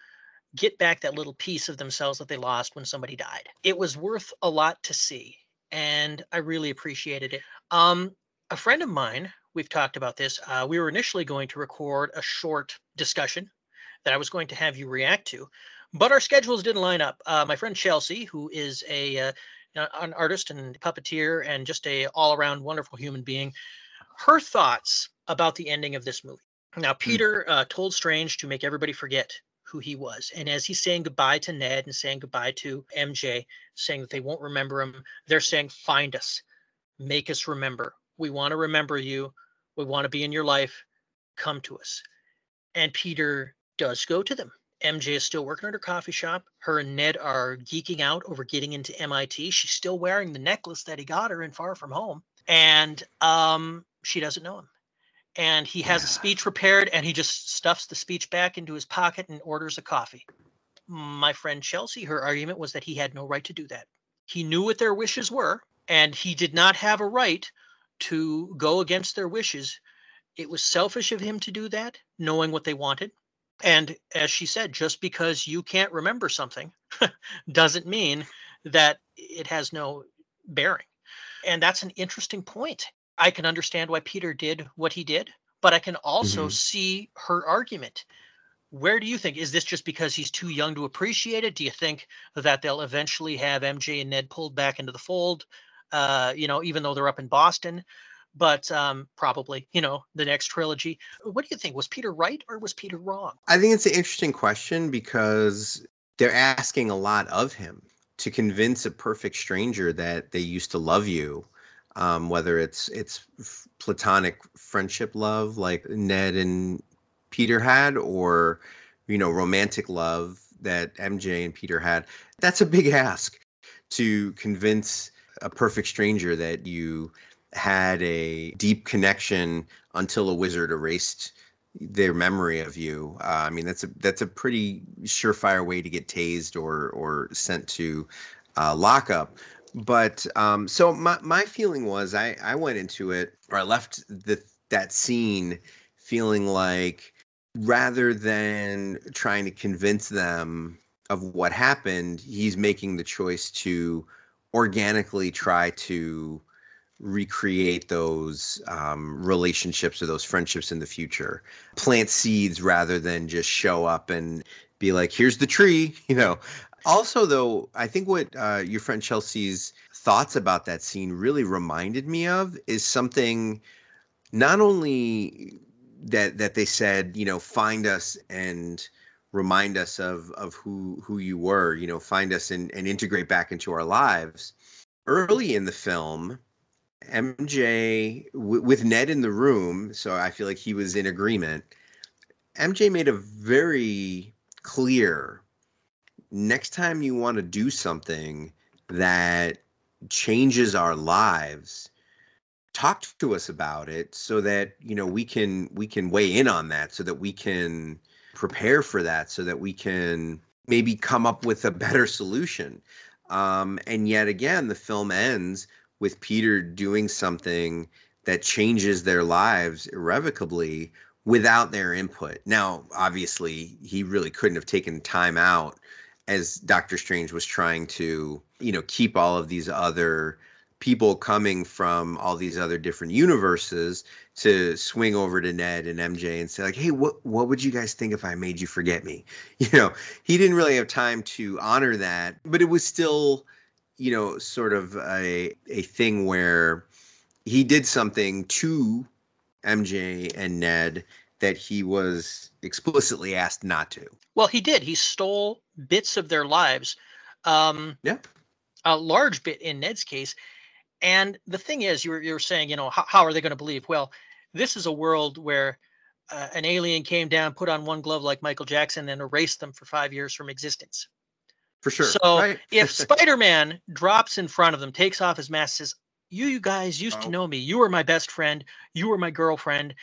Speaker 1: get back that little piece of themselves that they lost when somebody died. It was worth a lot to see, and I really appreciated it. Um, a friend of mine we've talked about this. Uh, we were initially going to record a short discussion that I was going to have you react to, but our schedules didn't line up. Uh, my friend Chelsea, who is a uh, an artist and puppeteer and just a all-around wonderful human being, her thoughts about the ending of this movie. Now, hmm. Peter uh, told Strange to make everybody forget who he was. And as he's saying goodbye to Ned and saying goodbye to MJ, saying that they won't remember him, they're saying, Find us, make us remember. We want to remember you we want to be in your life. Come to us. And Peter does go to them. MJ is still working at her coffee shop. Her and Ned are geeking out over getting into MIT. She's still wearing the necklace that he got her in Far From Home. And um, she doesn't know him. And he has a speech prepared and he just stuffs the speech back into his pocket and orders a coffee. My friend Chelsea, her argument was that he had no right to do that. He knew what their wishes were, and he did not have a right to go against their wishes. It was selfish of him to do that, knowing what they wanted. And as she said, just because you can't remember something doesn't mean that it has no bearing. And that's an interesting point. I can understand why Peter did what he did, but I can also mm-hmm. see her argument. Where do you think? Is this just because he's too young to appreciate it? Do you think that they'll eventually have MJ and Ned pulled back into the fold? Uh, you know, even though they're up in Boston, but um, probably, you know, the next trilogy. What do you think? Was Peter right or was Peter wrong?
Speaker 2: I think it's an interesting question because they're asking a lot of him to convince a perfect stranger that they used to love you. Um, whether it's it's platonic friendship love like Ned and Peter had, or you know romantic love that MJ and Peter had. That's a big ask to convince a perfect stranger that you had a deep connection until a wizard erased their memory of you. Uh, I mean, that's a that's a pretty surefire way to get tased or or sent to uh, lockup. But um, so my my feeling was I I went into it or I left the that scene feeling like rather than trying to convince them of what happened, he's making the choice to organically try to recreate those um, relationships or those friendships in the future. Plant seeds rather than just show up and be like here's the tree you know. Also though i think what uh, your friend chelsea's thoughts about that scene really reminded me of is something not only that that they said, you know, find us and remind us of of who who you were, you know, find us and, and integrate back into our lives. Early in the film, MJ w- with Ned in the room, so I feel like he was in agreement. MJ made a very clear next time you want to do something that changes our lives talk to us about it so that you know we can we can weigh in on that so that we can prepare for that so that we can maybe come up with a better solution. Um, and yet again the film ends with peter doing something that changes their lives irrevocably without their input. Now obviously he really couldn't have taken time out as doctor strange was trying to you know keep all of these other people coming from all these other different universes to swing over to Ned and MJ and say like, "Hey, what what would you guys think if I made you forget me?" You know, he didn't really have time to honor that, but it was still, you know, sort of a a thing where he did something to MJ and Ned that he was explicitly asked not to.
Speaker 1: Well, he did. He stole bits of their lives. Um,
Speaker 2: yeah.
Speaker 1: A large bit in Ned's case and the thing is, you were, you were saying, you know, how, how are they going to believe? Well, this is a world where uh, an alien came down, put on one glove like Michael Jackson, and erased them for five years from existence.
Speaker 2: For sure.
Speaker 1: So right. if Spider-Man drops in front of them, takes off his mask, says, "You, you guys used oh. to know me. You were my best friend. You were my girlfriend."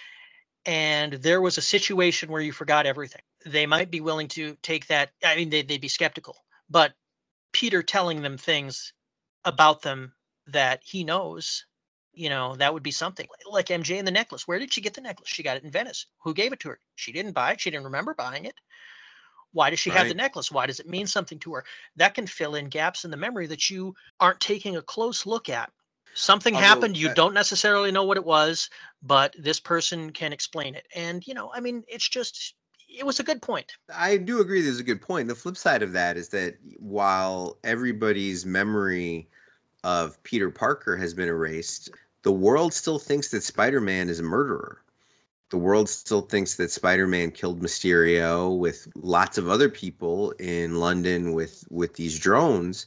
Speaker 1: And there was a situation where you forgot everything. They might be willing to take that. I mean, they, they'd be skeptical. But Peter telling them things about them that he knows you know that would be something. Like mj and the necklace where did she get the necklace? She got it in venice. Who gave it to her? She didn't buy it. She didn't remember buying it. Why does she right. have the necklace? Why does it mean something to her? That can fill in gaps in the memory that you aren't taking a close look at. Something Although, happened you don't necessarily know what it was but this person can explain it. And you know i mean it's just it was a good point.
Speaker 2: I do agree there's a good point. The flip side of that is that while everybody's memory of Peter Parker has been erased, the world still thinks that Spider Man is a murderer. The world still thinks that Spider Man killed Mysterio with lots of other people in London with with these drones.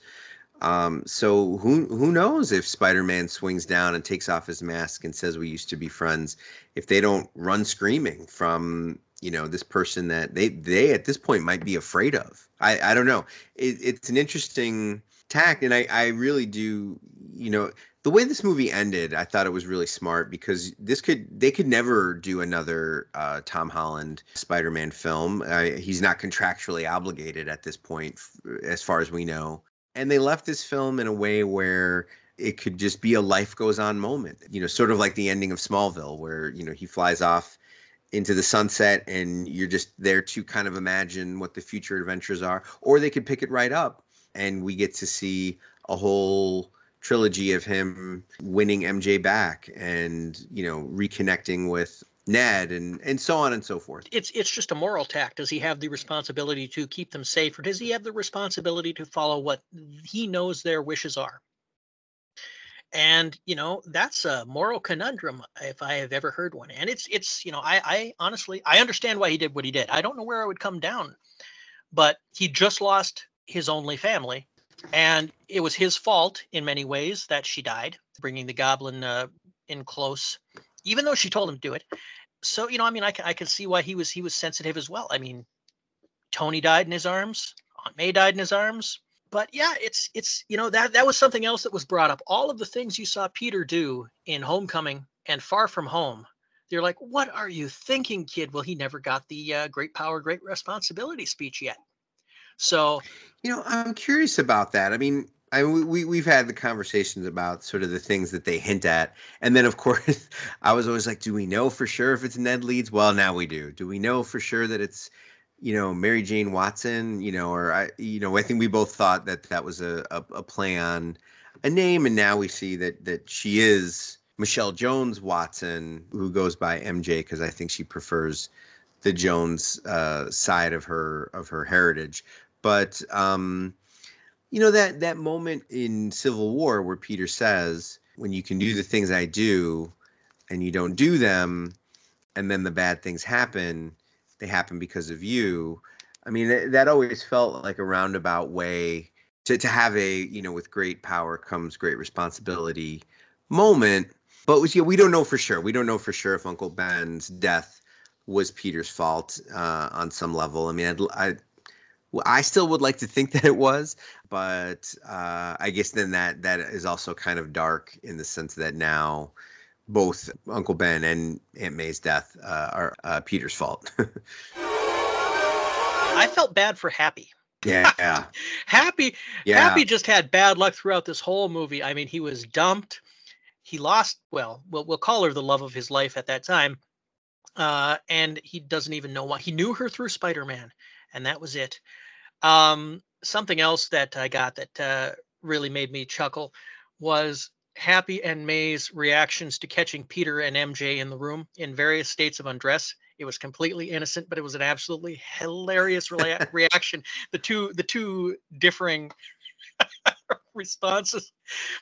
Speaker 2: Um, so who who knows if Spider-Man swings down and takes off his mask and says we used to be friends, if they don't run screaming from you know this person that they they at this point might be afraid of. I I don't know. It, it's an interesting tact and I, I really do you know the way this movie ended i thought it was really smart because this could they could never do another uh, tom holland spider-man film. He's not contractually obligated at this point as far as we know. And they left this film in a way where it could just be a life goes on moment you know sort of like the ending of smallville where you know he flies off into the sunset and you're just there to kind of imagine what the future adventures are or they could pick it right up and we get to see a whole trilogy of him winning MJ back and you know reconnecting with Ned and and so on and so forth.
Speaker 1: It's it's just a moral tact. Does he have the responsibility to keep them safe, or does he have the responsibility to follow what he knows their wishes are? And you know that's a moral conundrum if I have ever heard one. And it's it's you know I I honestly I understand why he did what he did. I don't know where I would come down, but he just lost his only family. And it was his fault in many ways that she died, bringing the goblin uh, in close, even though she told him to do it. So you know, I mean, I can I can see why he was he was sensitive as well. I mean, Tony died in his arms, Aunt May died in his arms. But yeah, it's it's you know that that was something else that was brought up. All of the things you saw Peter do in Homecoming and Far From Home, they're like, what are you thinking, kid? Well, he never got the uh, great power, great responsibility speech yet. So,
Speaker 2: you know, I'm curious about that. I mean, I we we've had the conversations about sort of the things that they hint at, and then of course, I was always like, do we know for sure if it's Ned Leeds? Well, now we do. Do we know for sure that it's you know Mary Jane Watson? You know, or I you know I think we both thought that that was a a, a play on a name, and now we see that that she is Michelle Jones Watson, who goes by MJ because I think she prefers the Jones uh, side of her of her heritage. But um, you know that that moment in Civil War where Peter says, "When you can do the things I do, and you don't do them, and then the bad things happen, they happen because of you. I mean, that, that always felt like a roundabout way to, to have a, you know, with great power comes great responsibility moment. But was, yeah, we don't know for sure. We don't know for sure if Uncle Ben's death was Peter's fault uh, on some level. I mean, I'd, I, I still would like to think that it was, but uh, I guess then that that is also kind of dark in the sense that now both Uncle Ben and Aunt May's death uh, are uh, Peter's fault.
Speaker 1: I felt bad for Happy.
Speaker 2: Yeah.
Speaker 1: Happy yeah. Happy just had bad luck throughout this whole movie. I mean, he was dumped. He lost, well, we'll, we'll call her the love of his life at that time. Uh, and he doesn't even know why. He knew her through Spider-Man, and that was it. Um, something else that I got that uh, really made me chuckle was Happy and May's reactions to catching Peter and MJ in the room in various states of undress. It was completely innocent, but it was an absolutely hilarious re- reaction. The two the two differing responses.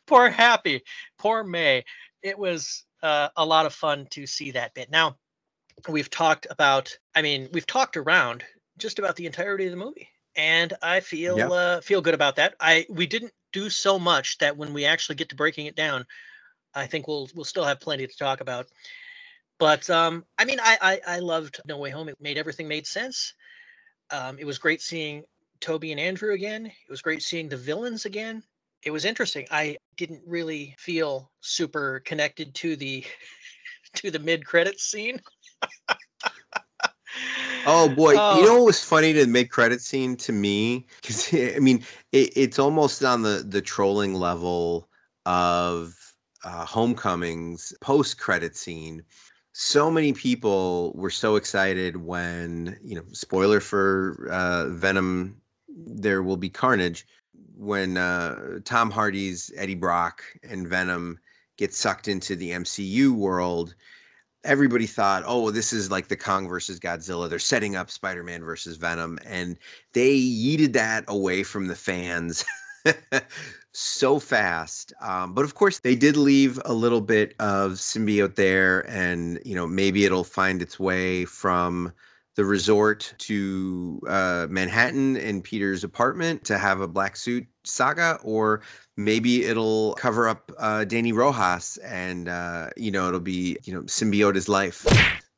Speaker 1: Poor Happy, poor May. It was uh, a lot of fun to see that bit. Now, we've talked about. I mean, we've talked around just about the entirety of the movie, and I feel yep. uh, feel good about that. I we didn't do so much that when we actually get to breaking it down, I think we'll we'll still have plenty to talk about. But um, I mean, I, I, I loved No Way Home. It made everything made sense. Um, it was great seeing Tobey and Andrew again. It was great seeing the villains again. It was interesting. I didn't really feel super connected to the to the mid credits scene.
Speaker 2: Oh boy, oh. you know what was funny to mid credit scene to me? Because I mean, it, it's almost on the the trolling level of uh, Homecoming's post credit scene, so many people were so excited when you know spoiler for uh, venom there will be carnage when uh, tom hardy's eddie brock and venom get sucked into the mcu world everybody thought oh this is like the kong versus godzilla they're setting up spider-man versus venom and they yeeted that away from the fans so fast. Um, but of course, they did leave a little bit of symbiote there, and you know maybe it'll find its way from the resort to uh, Manhattan and Peter's apartment to have a black suit saga, or maybe it'll cover up uh, Dani Rojas, and uh, you know it'll be you know symbiote's life.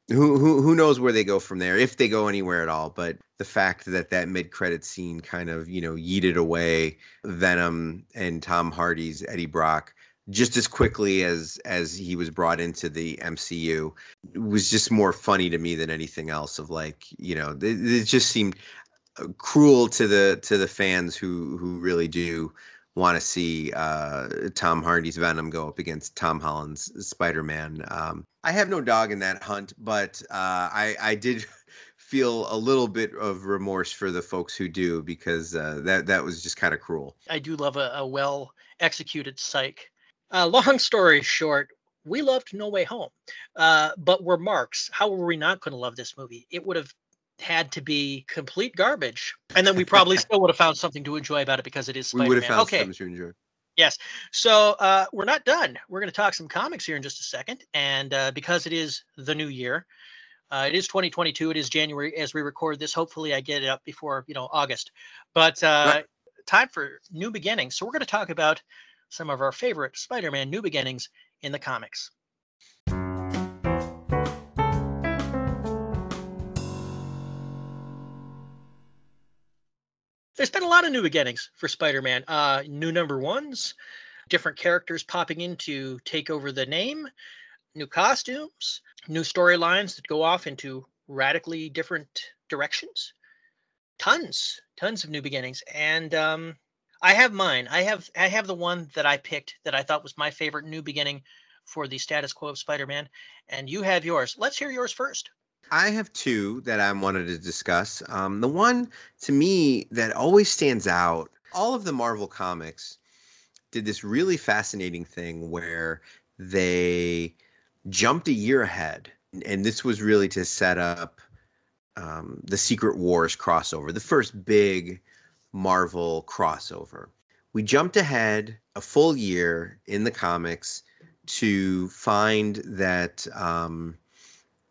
Speaker 2: Who, who who knows where they go from there if they go anywhere at all but the fact that that mid-credit scene kind of you know yeeted away venom and tom hardy's eddie brock just as quickly as as he was brought into the mcu was just more funny to me than anything else of like you know it, it just seemed uh, cruel to the to the fans who who really do want to see uh, Tom Hardy's Venom go up against Tom Holland's Spider Man. Um, I have no dog in that hunt, but uh, I, I did feel a little bit of remorse for the folks who do because uh, that that was just kind of cruel.
Speaker 1: I do love a, a well executed psych. Uh, long story short, we loved No Way Home, uh, but we're marks. How were we not going to love this movie? It would have had to be complete garbage, and then we probably still would have found something to enjoy about it because it is Spider-Man.
Speaker 2: We would have found okay. something to enjoy.
Speaker 1: Yes. So uh, we're not done. We're going to talk some comics here in just a second, and uh, because it is the new year, uh, it is 2022. It is January as we record this. Hopefully, I get it up before you know August. But uh, right. time for new beginnings. So we're going to talk about some of our favorite Spider-Man new beginnings in the comics. there's been a lot of new beginnings for Spider-Man. Uh, new number ones, different characters popping in to take over the name, new costumes, new storylines that go off into radically different directions. Tons, tons of new beginnings, and um, I have mine. I have I have the one that I picked that I thought was my favorite new beginning for the status quo of Spider-Man, and you have yours. Let's hear yours first.
Speaker 2: I have two that I wanted to discuss. Um, the one to me that always stands out, all of the Marvel comics did this really fascinating thing where they jumped a year ahead. And this was really to set up um, the Secret Wars crossover, the first big Marvel crossover. We jumped ahead a full year in the comics to find that um,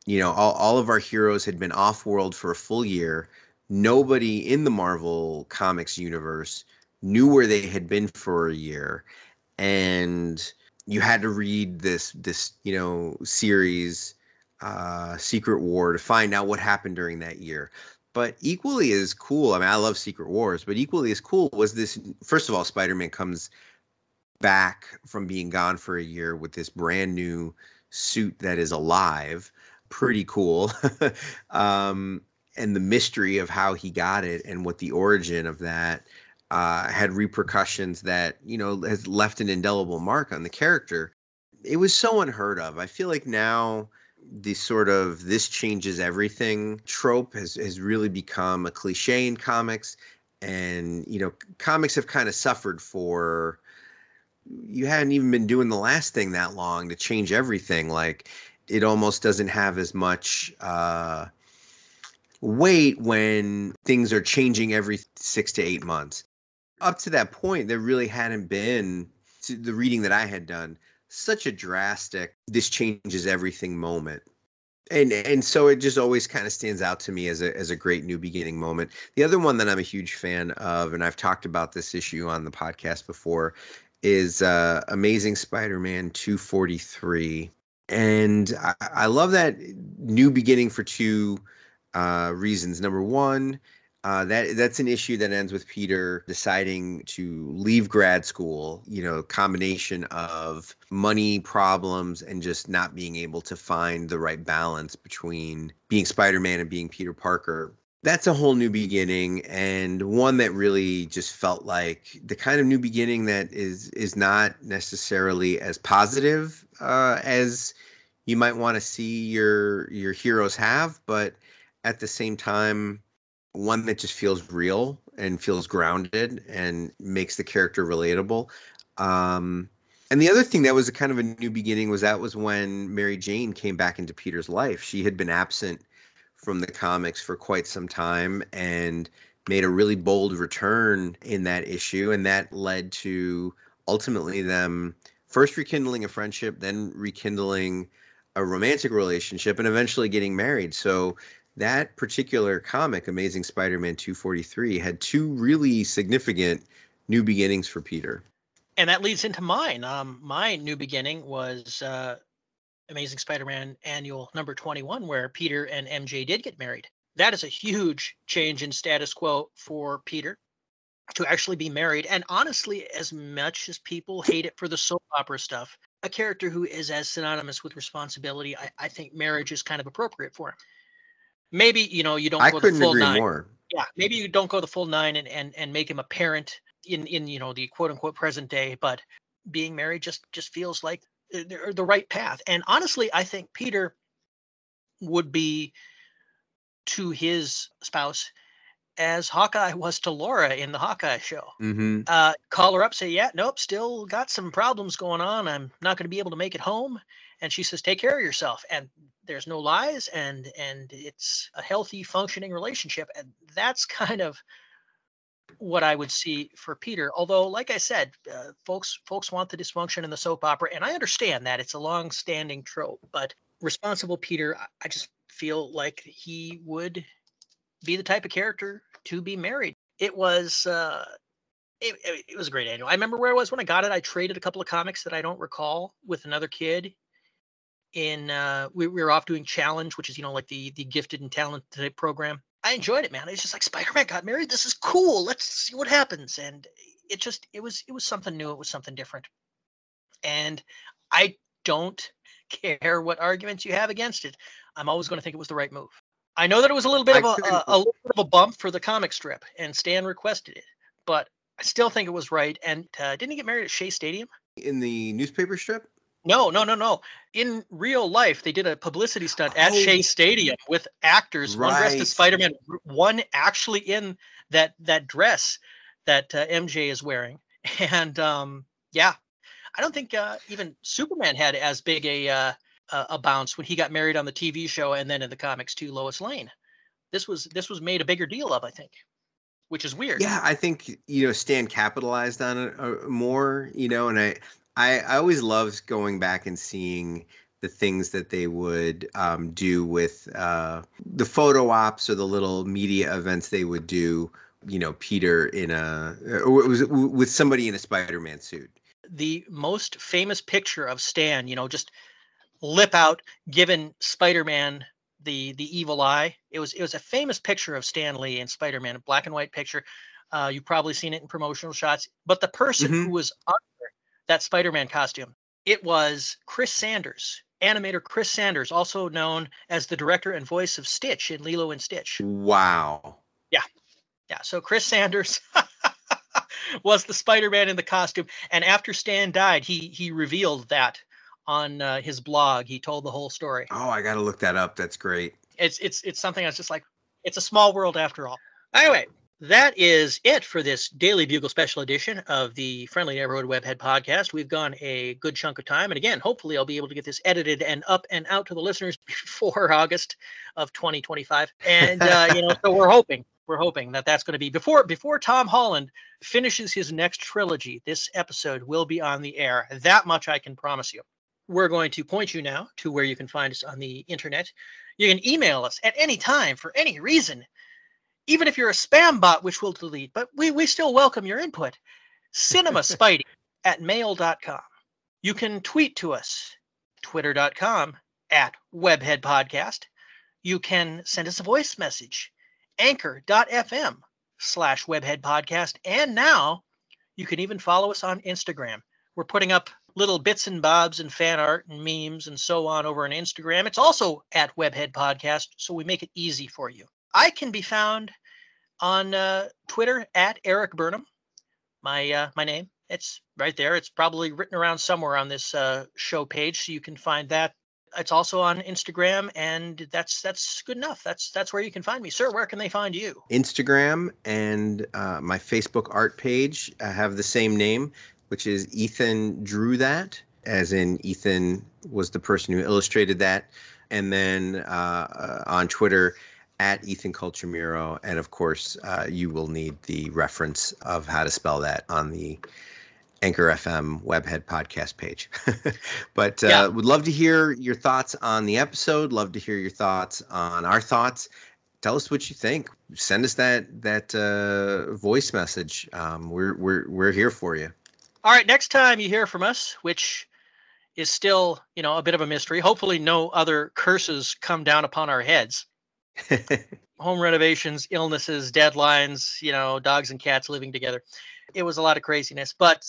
Speaker 2: you know, all, all of our heroes had been off world for a full year. Nobody in the Marvel Comics universe knew where they had been for a year. And you had to read this this, you know, series uh Secret War to find out what happened during that year. But equally as cool, I mean, I love Secret Wars, but equally as cool was this. First of all, Spider Man comes back from being gone for a year with this brand new suit that is alive. Pretty cool. um, and the mystery of how he got it and what the origin of that uh, had repercussions that, you know, has left an indelible mark on the character. It was so unheard of. I feel like now the sort of this changes everything trope has, has really become a cliche in comics. And, you know, comics have kind of suffered for you hadn't even been doing the last thing that long to change everything. Like it almost doesn't have as much uh, weight when things are changing every six to eight months. Up to that point, there really hadn't been the reading that I had done such a drastic this changes everything moment and and so it just always kind of stands out to me as a as a great new beginning moment. The other one that I'm a huge fan of, and I've talked about this issue on the podcast before, is uh, Amazing Spider-Man 243, and I, I love that new beginning for two uh, reasons. Number one, uh, that that's an issue that ends with Peter deciding to leave grad school. You know, combination of money problems and just not being able to find the right balance between being Spider-Man and being Peter Parker. That's a whole new beginning and one that really just felt like the kind of new beginning that is is not necessarily as positive uh, as you might want to see your your heroes have, but at the same time one that just feels real and feels grounded and makes the character relatable. Um, and the other thing that was a kind of a new beginning was that was when Mary Jane came back into Peter's life. She had been absent from the comics for quite some time and made a really bold return in that issue. And that led to ultimately them first rekindling a friendship, then rekindling a romantic relationship, and eventually getting married. So that particular comic, Amazing Spider-Man 243, had two really significant new beginnings for Peter.
Speaker 1: And that leads into mine. Um, my new beginning was uh, Amazing Spider-Man Annual Number 21, where Peter and MJ did get married. That is a huge change in status quo for Peter to actually be married. And honestly, as much as people hate it for the soap opera stuff, a character who is as synonymous with responsibility, I, I think marriage is kind of appropriate for him maybe you know you don't
Speaker 2: I
Speaker 1: go
Speaker 2: couldn't
Speaker 1: the full
Speaker 2: agree
Speaker 1: nine.
Speaker 2: more.
Speaker 1: Yeah, maybe you don't go the full nine and and and make him a parent in in you know the quote unquote present day, but being married just just feels like the, the right path. And honestly, I think Peter would be to his spouse as Hawkeye was to Laura in the Hawkeye show.
Speaker 2: Mm-hmm.
Speaker 1: Uh, call her up, say, "Yeah, nope, still got some problems going on. I'm not going to be able to make it home." And she says, "Take care of yourself." And there's no lies, and and it's a healthy, functioning relationship. And that's kind of what I would see for Peter. Although, like I said, uh, folks folks want the dysfunction in the soap opera, and I understand that it's a long-standing trope. But responsible Peter, I, just feel like he would be the type of character to be married. It was uh, it, it was a great annual. I remember where I was when I got it. I traded a couple of comics that I don't recall with another kid. In uh, we, we were off doing challenge, which is you know like the the gifted and talented program. I enjoyed it, man. It's just like Spider-Man got married. This is cool. Let's see what happens. And it just it was it was something new. It was something different. And I don't care what arguments you have against it. I'm always going to think it was the right move. I know that it was a little bit
Speaker 2: I
Speaker 1: of a, a, a little bit of a bump for the comic strip, and Stan requested it, but I still think it was right. And uh, didn't he get married at Shea Stadium?
Speaker 2: In the newspaper strip?
Speaker 1: No, no, no, no. In real life, they did a publicity stunt at
Speaker 2: Oh.
Speaker 1: Shea Stadium with actors, right. one dressed as Spider-Man, one actually in that that dress that uh, MJ is wearing. And um, yeah, I don't think uh, even Superman had as big a uh, a bounce when he got married on the TV show and then in the comics to Lois Lane. This was this was made a bigger deal of, I think, which is weird.
Speaker 2: Yeah, I think you know Stan capitalized on it uh, more, you know, and I, I I always loved going back and seeing the things that they would um, do with uh, the photo ops or the little media events they would do. You know, Peter in a or it was with somebody in a Spider-Man suit.
Speaker 1: The most famous picture of Stan, you know, just lip out, giving Spider-Man the the evil eye. It was it was a famous picture of Stan Lee in Spider-Man, a black and white picture. Uh, you've probably seen it in promotional shots. But the person
Speaker 2: Mhm.
Speaker 1: who was under that Spider-Man costume, it was Chris Sanders, animator Chris Sanders, also known as the director and voice of Stitch in Lilo and Stitch.
Speaker 2: Wow.
Speaker 1: Yeah, Yeah. so Chris Sanders was the Spider-Man in the costume, and after Stan died, he he revealed that on uh, his blog. He told the whole story.
Speaker 2: Oh, I got to look that up. That's great.
Speaker 1: It's it's it's something I was just like it's a small world after all. Anyway, that is it for this Daily Bugle special edition of the Friendly Neighborhood Webhead podcast. We've gone a good chunk of time, and again, hopefully, I'll be able to get this edited and up and out to the listeners before August of 2025. And uh, you know, so we're hoping we're hoping that that's going to be before before Tom Holland finishes his next trilogy. This episode will be on the air. That much I can promise you. We're going to point you now to where you can find us on the internet. You can email us at any time for any reason, even if you're a spam bot, which we'll delete, but we, we still welcome your input. Cinema Spidey at mail.com. You can tweet to us, twitter.com at webhead podcast. You can send us a voice message, anchor.fm slash webhead podcast. And now you can even follow us on Instagram. We're putting up little bits and bobs and fan art and memes and so on over on Instagram. It's also at Webhead Podcast, so we make it easy for you. I can be found on uh, Twitter at Erik Burnham. My uh, my name. It's right there. It's probably written around somewhere on this uh, show page, so you can find that. It's also on Instagram, and that's that's good enough. That's that's where you can find me, sir. Where can they find you?
Speaker 2: Instagram and uh, my Facebook art page uh, have the same name, which is Ethan Drew That, as in Ethan was the person who illustrated that. And then uh, on Twitter, at Ethan Culturemiro. And of course, uh, you will need the reference of how to spell that on the Anchor FM Webhead podcast page. but uh,
Speaker 1: Yeah.
Speaker 2: would love to hear your thoughts on the episode. Love to hear your thoughts on our thoughts. Tell us what you think. Send us that that uh, voice message. Um, we're we're we're here for you.
Speaker 1: All right, next time you hear from us, which is still, you know, a bit of a mystery. Hopefully no other curses come down upon our heads. Home renovations, illnesses, deadlines, you know, dogs and cats living together. It was a lot of craziness, but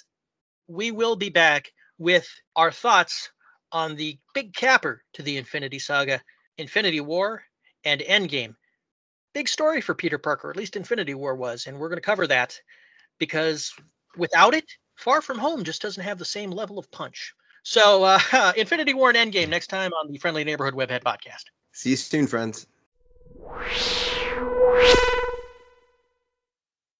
Speaker 1: we will be back with our thoughts on the big capper to the Infinity Saga, Infinity War and Endgame. Big story for Peter Parker, at least Infinity War was, and we're going to cover that because without it, Far From Home just doesn't have the same level of punch. So, uh, Infinity War and Endgame next time on the Friendly Neighborhood Webhead podcast.
Speaker 2: See you soon, friends. Thank you.